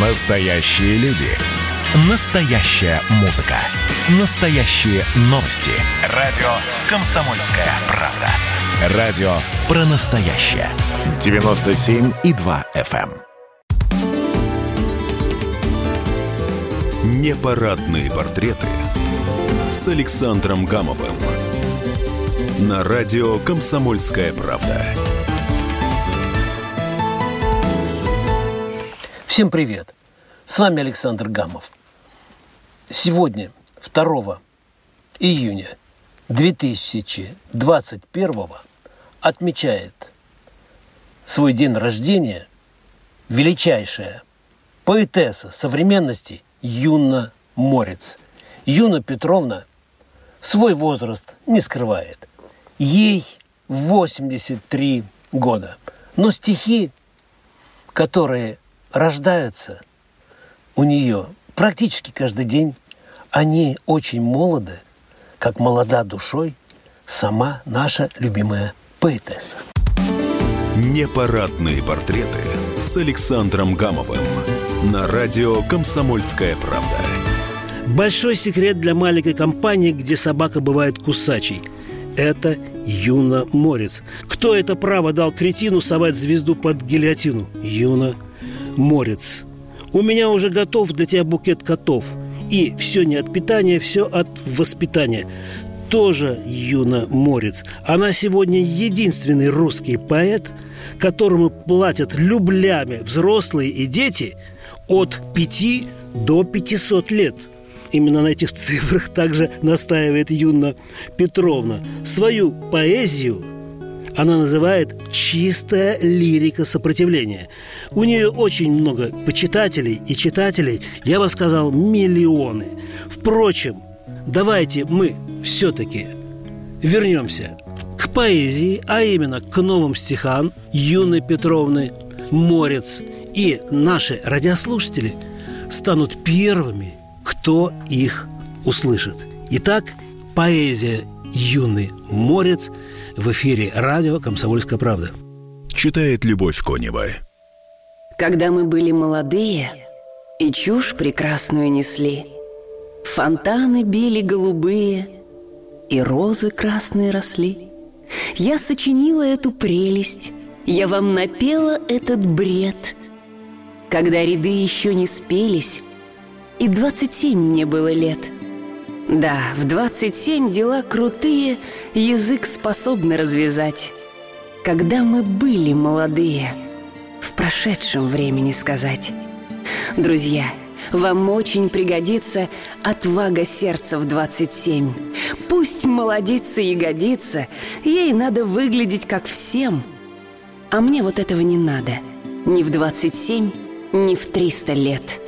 Настоящие люди. Настоящая музыка. Настоящие новости. Радио «Комсомольская правда». Радио про настоящее. 97,2 FM. эм. Непарадные портреты с Александром Гамовым. На радио «Комсомольская правда». Всем привет! С вами Александр Гамов. Сегодня, 2 июня 2021 отмечает свой день рождения величайшая поэтесса современности Юна Морец. Юна Петровна свой возраст не скрывает. Ей 83 года. Но стихи, которые рождаются у нее практически каждый день. Они очень молоды, как молода душой сама наша любимая поэтесса. Непарадные портреты с Александром Гамовым. На радио «Комсомольская правда». Большой секрет для маленькой компании, где собака бывает кусачей. Это Юна Морец. Кто это право дал кретину совать звезду под гильотину? Юна Морец. У меня уже готов для тебя букет котов. И все не от питания, все от воспитания. Тоже Юна Морец. Она сегодня единственный русский поэт, которому платят люблями взрослые и дети от 5 до 500 лет. Именно на этих цифрах также настаивает Юна Петровна. Свою поэзию она называет «чистая лирика сопротивления». У нее очень много почитателей и читателей, я бы сказал, миллионы. Впрочем, давайте мы все-таки вернемся к поэзии, а именно к новым стихам Юны Петровны Морец. И наши радиослушатели станут первыми, кто их услышит. Итак, поэзия Юны Морец – в эфире радио «Комсомольская правда». Читает Любовь Конева. Когда мы были молодые и чушь прекрасную несли, Фонтаны били голубые, и розы красные росли. Я сочинила эту прелесть, я вам напела этот бред. Когда ряды еще не спелись, и двадцать семь мне было лет — да, в 27 дела крутые язык способны развязать. Когда мы были молодые, в прошедшем времени сказать. Друзья, вам очень пригодится отвага сердца в 27. Пусть молодится и годится, ей надо выглядеть как всем. А мне вот этого не надо. Ни в 27, ни в 300 лет.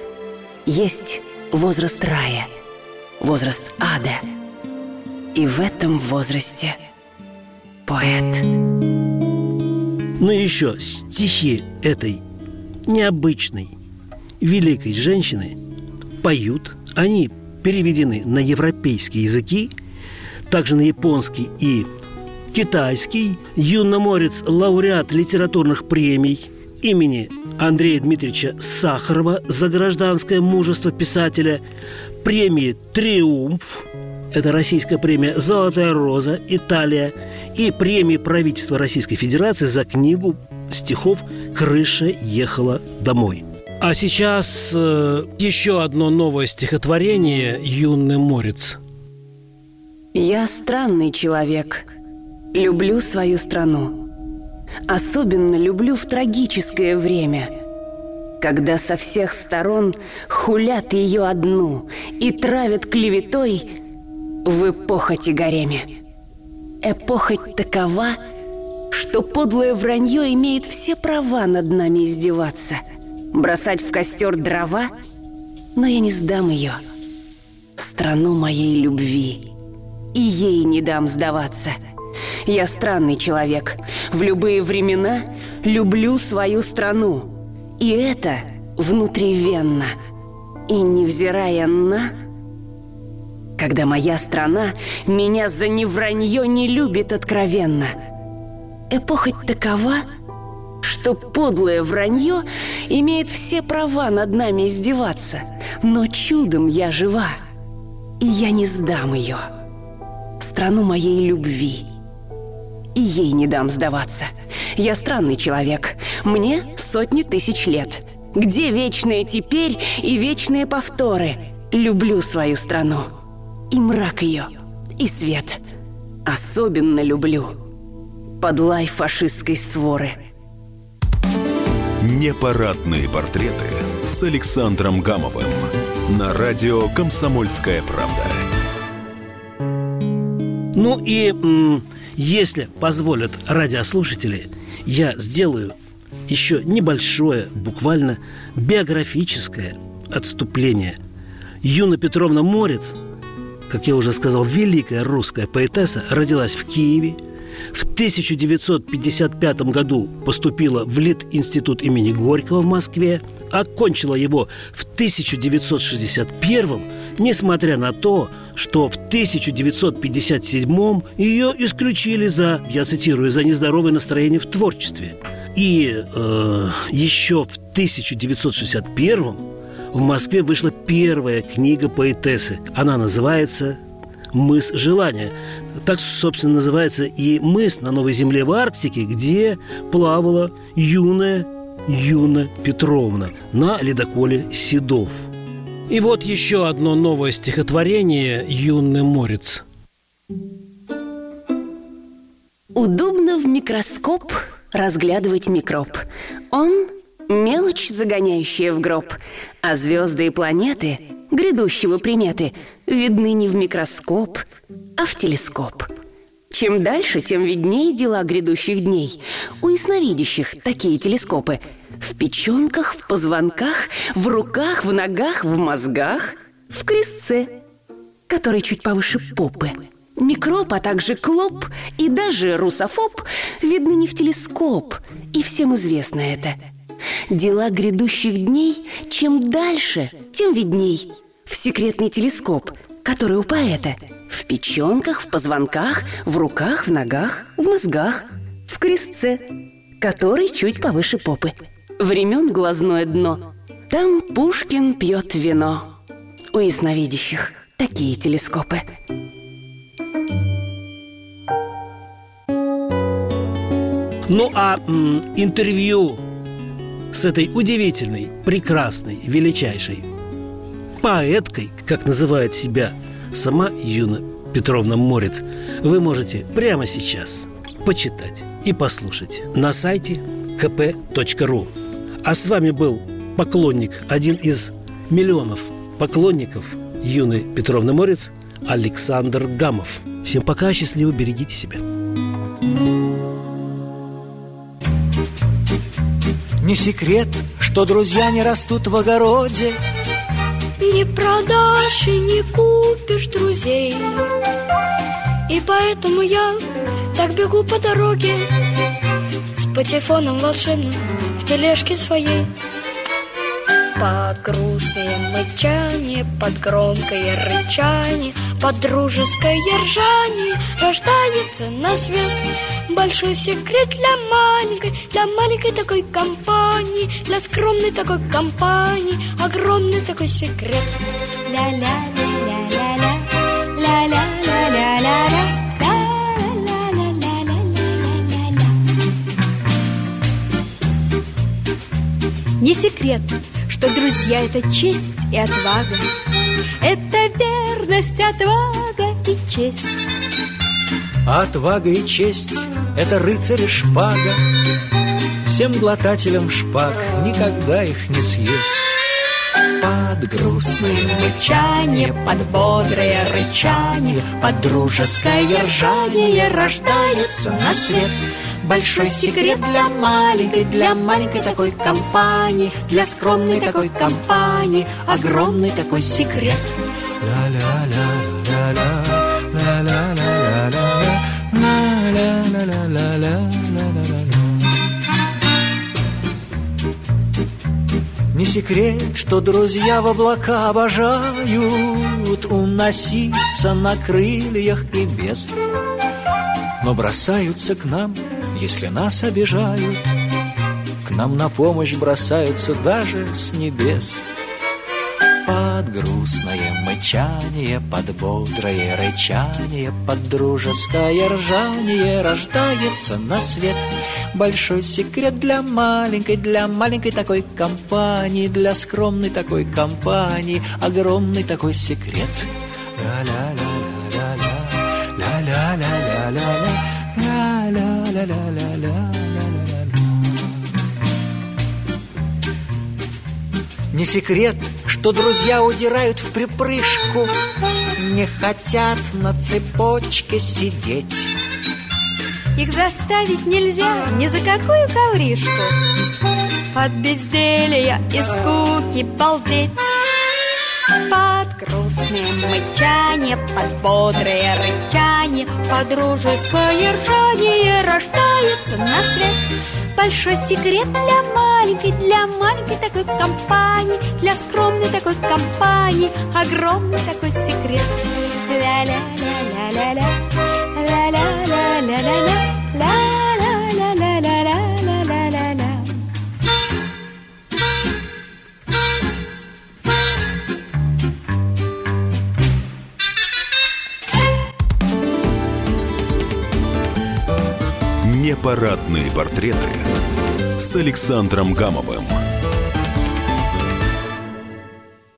Есть возраст рая – возраст ада. И в этом возрасте поэт. Ну и еще стихи этой необычной, великой женщины поют. Они переведены на европейские языки, также на японский и китайский. Юноморец – лауреат литературных премий имени Андрея Дмитриевича Сахарова за гражданское мужество писателя, премии «Триумф», это российская премия «Золотая роза», Италия, и премии правительства Российской Федерации за книгу стихов «Крыша ехала домой». А сейчас э, еще одно новое стихотворение «Юный морец». Я странный человек. Люблю свою страну. Особенно люблю в трагическое время – когда со всех сторон хулят ее одну и травят клеветой в эпохоте гареме. Эпохоть такова, что подлое вранье имеет все права над нами издеваться, бросать в костер дрова, но я не сдам ее, страну моей любви, и ей не дам сдаваться. Я странный человек, в любые времена люблю свою страну — и это внутривенно. И невзирая на... Когда моя страна меня за невранье не любит откровенно. Эпоха такова, что подлое вранье имеет все права над нами издеваться. Но чудом я жива, и я не сдам ее. Страну моей любви. И ей не дам сдаваться. Я странный человек. Мне сотни тысяч лет. Где вечные теперь и вечные повторы? Люблю свою страну. И мрак ее, и свет. Особенно люблю. Под лай фашистской своры. Непарадные портреты с Александром Гамовым на радио «Комсомольская правда». Ну и если позволят радиослушатели, я сделаю еще небольшое, буквально биографическое отступление. Юна Петровна Морец, как я уже сказал, великая русская поэтесса, родилась в Киеве – в 1955 году поступила в Лит-институт имени Горького в Москве, окончила его в 1961 несмотря на то, что в 1957 ее исключили за, я цитирую, за нездоровое настроение в творчестве. И э, еще в 1961 в Москве вышла первая книга поэтессы. Она называется «Мыс желания». Так, собственно, называется и мыс на Новой Земле в Арктике, где плавала юная Юна Петровна на ледоколе «Седов». И вот еще одно новое стихотворение «Юный морец». Удобно в микроскоп разглядывать микроб. Он – мелочь, загоняющая в гроб, а звезды и планеты – грядущего приметы видны не в микроскоп, а в телескоп. Чем дальше, тем виднее дела грядущих дней. У ясновидящих такие телескопы. В печенках, в позвонках, в руках, в ногах, в мозгах, в крестце, который чуть повыше попы. Микроб, а также клоп и даже русофоб видны не в телескоп, и всем известно это – Дела грядущих дней чем дальше, тем видней. В секретный телескоп, который у поэта. В печенках, в позвонках, в руках, в ногах, в мозгах, в крестце, который чуть повыше попы. Времен глазное дно. Там Пушкин пьет вино. У ясновидящих такие телескопы. Ну а м, интервью с этой удивительной, прекрасной, величайшей поэткой, как называет себя сама Юна Петровна Морец, вы можете прямо сейчас почитать и послушать на сайте kp.ru. А с вами был поклонник, один из миллионов поклонников Юны Петровны Морец, Александр Гамов. Всем пока, счастливо, берегите себя. Не секрет, что друзья не растут в огороде Не продашь и не купишь друзей И поэтому я так бегу по дороге С патефоном волшебным тележке своей под грустное мычание, под громкое рычание, под дружеское ржание рождается на свет большой секрет для маленькой, для маленькой такой компании, для скромной такой компании, огромный такой секрет. Ля-ля-ля-ля-ля-ля, Не секрет, что друзья — это честь и отвага, Это верность, отвага и честь. А отвага и честь — это рыцарь и шпага. Всем глотателям шпаг никогда их не съесть. Под грустное мычание, под бодрое рычание, Под дружеское ржание рождается на свет Большой секрет для маленькой, для маленькой такой компании, Для скромной такой компании, огромный такой секрет. Не секрет, что друзья в облака обожают Уноситься на крыльях и без Но бросаются к нам если нас обижают, К нам на помощь бросаются даже с небес под грустное мычание, под бодрое рычание, под дружеское ржание рождается на свет большой секрет для маленькой, для маленькой такой компании, для скромной такой компании, огромный такой секрет. Ля-ля-ля-ля-ля-ля, ля-ля-ля-ля-ля-ля. Не секрет, что друзья удирают в припрыжку, Не хотят на цепочке сидеть. Их заставить нельзя ни за какую ковришку От безделия и скуки балдеть грустное мычание, под бодрое рычание Под дружеское ржание рождается на свет. Большой секрет для маленькой, для маленькой такой компании Для скромной такой компании Огромный такой секрет. Ля-ля-ля-ля-ля-ля Ля-ля-ля-ля-ля-ля Непарадные портреты с Александром Гамовым.